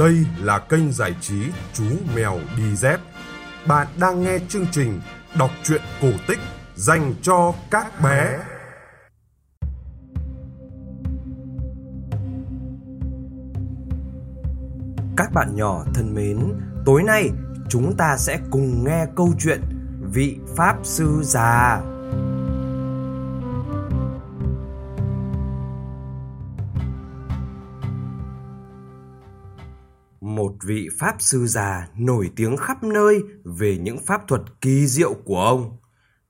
Đây là kênh giải trí Chú Mèo Đi Dép. Bạn đang nghe chương trình đọc truyện cổ tích dành cho các bé. Các bạn nhỏ thân mến, tối nay chúng ta sẽ cùng nghe câu chuyện Vị Pháp Sư Già. Một vị Pháp Sư già nổi tiếng khắp nơi về những pháp thuật kỳ diệu của ông.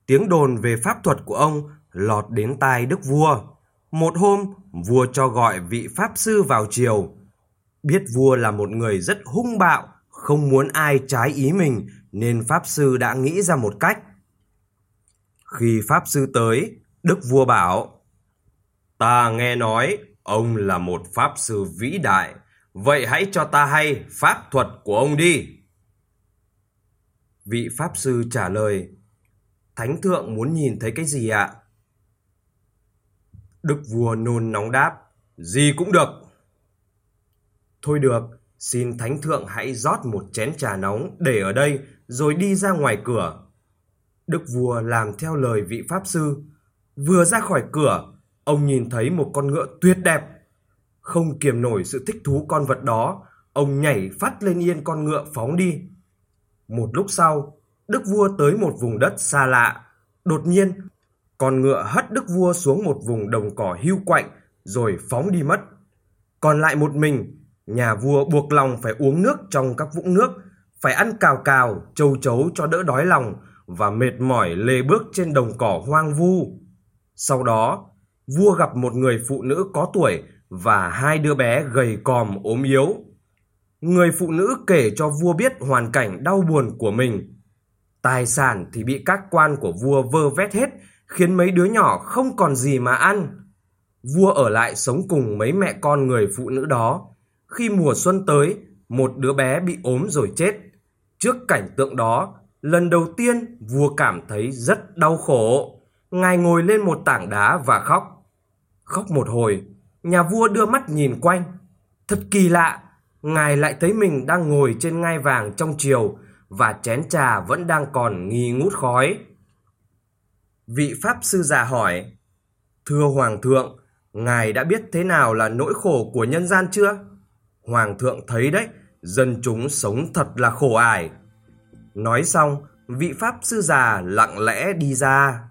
Tiếng đồn về pháp thuật của ông lọt đến tai đức vua. Một hôm, vua cho gọi vị Pháp Sư vào triều. Biết vua là một người rất hung bạo, không muốn ai trái ý mình nên Pháp Sư đã nghĩ ra một cách. Khi Pháp Sư tới, Đức Vua bảo Ta nghe nói ông là một Pháp Sư vĩ đại, vậy hãy cho ta hay pháp thuật của ông đi. Vị Pháp Sư trả lời Thánh Thượng muốn nhìn thấy cái gì ạ? Đức Vua nôn nóng đáp Gì cũng được. Thôi được, xin Thánh Thượng hãy rót một chén trà nóng để ở đây rồi đi ra ngoài cửa. Đức vua làm theo lời vị Pháp Sư. Vừa ra khỏi cửa, ông nhìn thấy một con ngựa tuyệt đẹp. Không kiềm nổi sự thích thú con vật đó, ông nhảy phát lên yên con ngựa phóng đi. Một lúc sau, Đức vua tới một vùng đất xa lạ. Đột nhiên, con ngựa hất Đức vua xuống một vùng đồng cỏ hưu quạnh rồi phóng đi mất. Còn lại một mình, nhà vua buộc lòng phải uống nước trong các vũng nước, phải ăn cào cào, châu chấu cho đỡ đói lòng và mệt mỏi lê bước trên đồng cỏ hoang vu. Sau đó, vua gặp một người phụ nữ có tuổi và hai đứa bé gầy còm ốm yếu. Người phụ nữ kể cho vua biết hoàn cảnh đau buồn của mình. Tài sản thì bị các quan của vua vơ vét hết, khiến mấy đứa nhỏ không còn gì mà ăn. Vua ở lại sống cùng mấy mẹ con người phụ nữ đó. Khi mùa xuân tới, một đứa bé bị ốm rồi chết. Trước cảnh tượng đó, lần đầu tiên vua cảm thấy rất đau khổ. Ngài ngồi lên một tảng đá và khóc. Khóc một hồi, nhà vua đưa mắt nhìn quanh. Thật kỳ lạ, ngài lại thấy mình đang ngồi trên ngai vàng trong chiều và chén trà vẫn đang còn nghi ngút khói. Vị Pháp Sư già hỏi, Thưa Hoàng thượng, ngài đã biết thế nào là nỗi khổ của nhân gian chưa? Hoàng thượng thấy đấy, dân chúng sống thật là khổ ải. Nói xong, vị Pháp sư già lặng lẽ đi ra.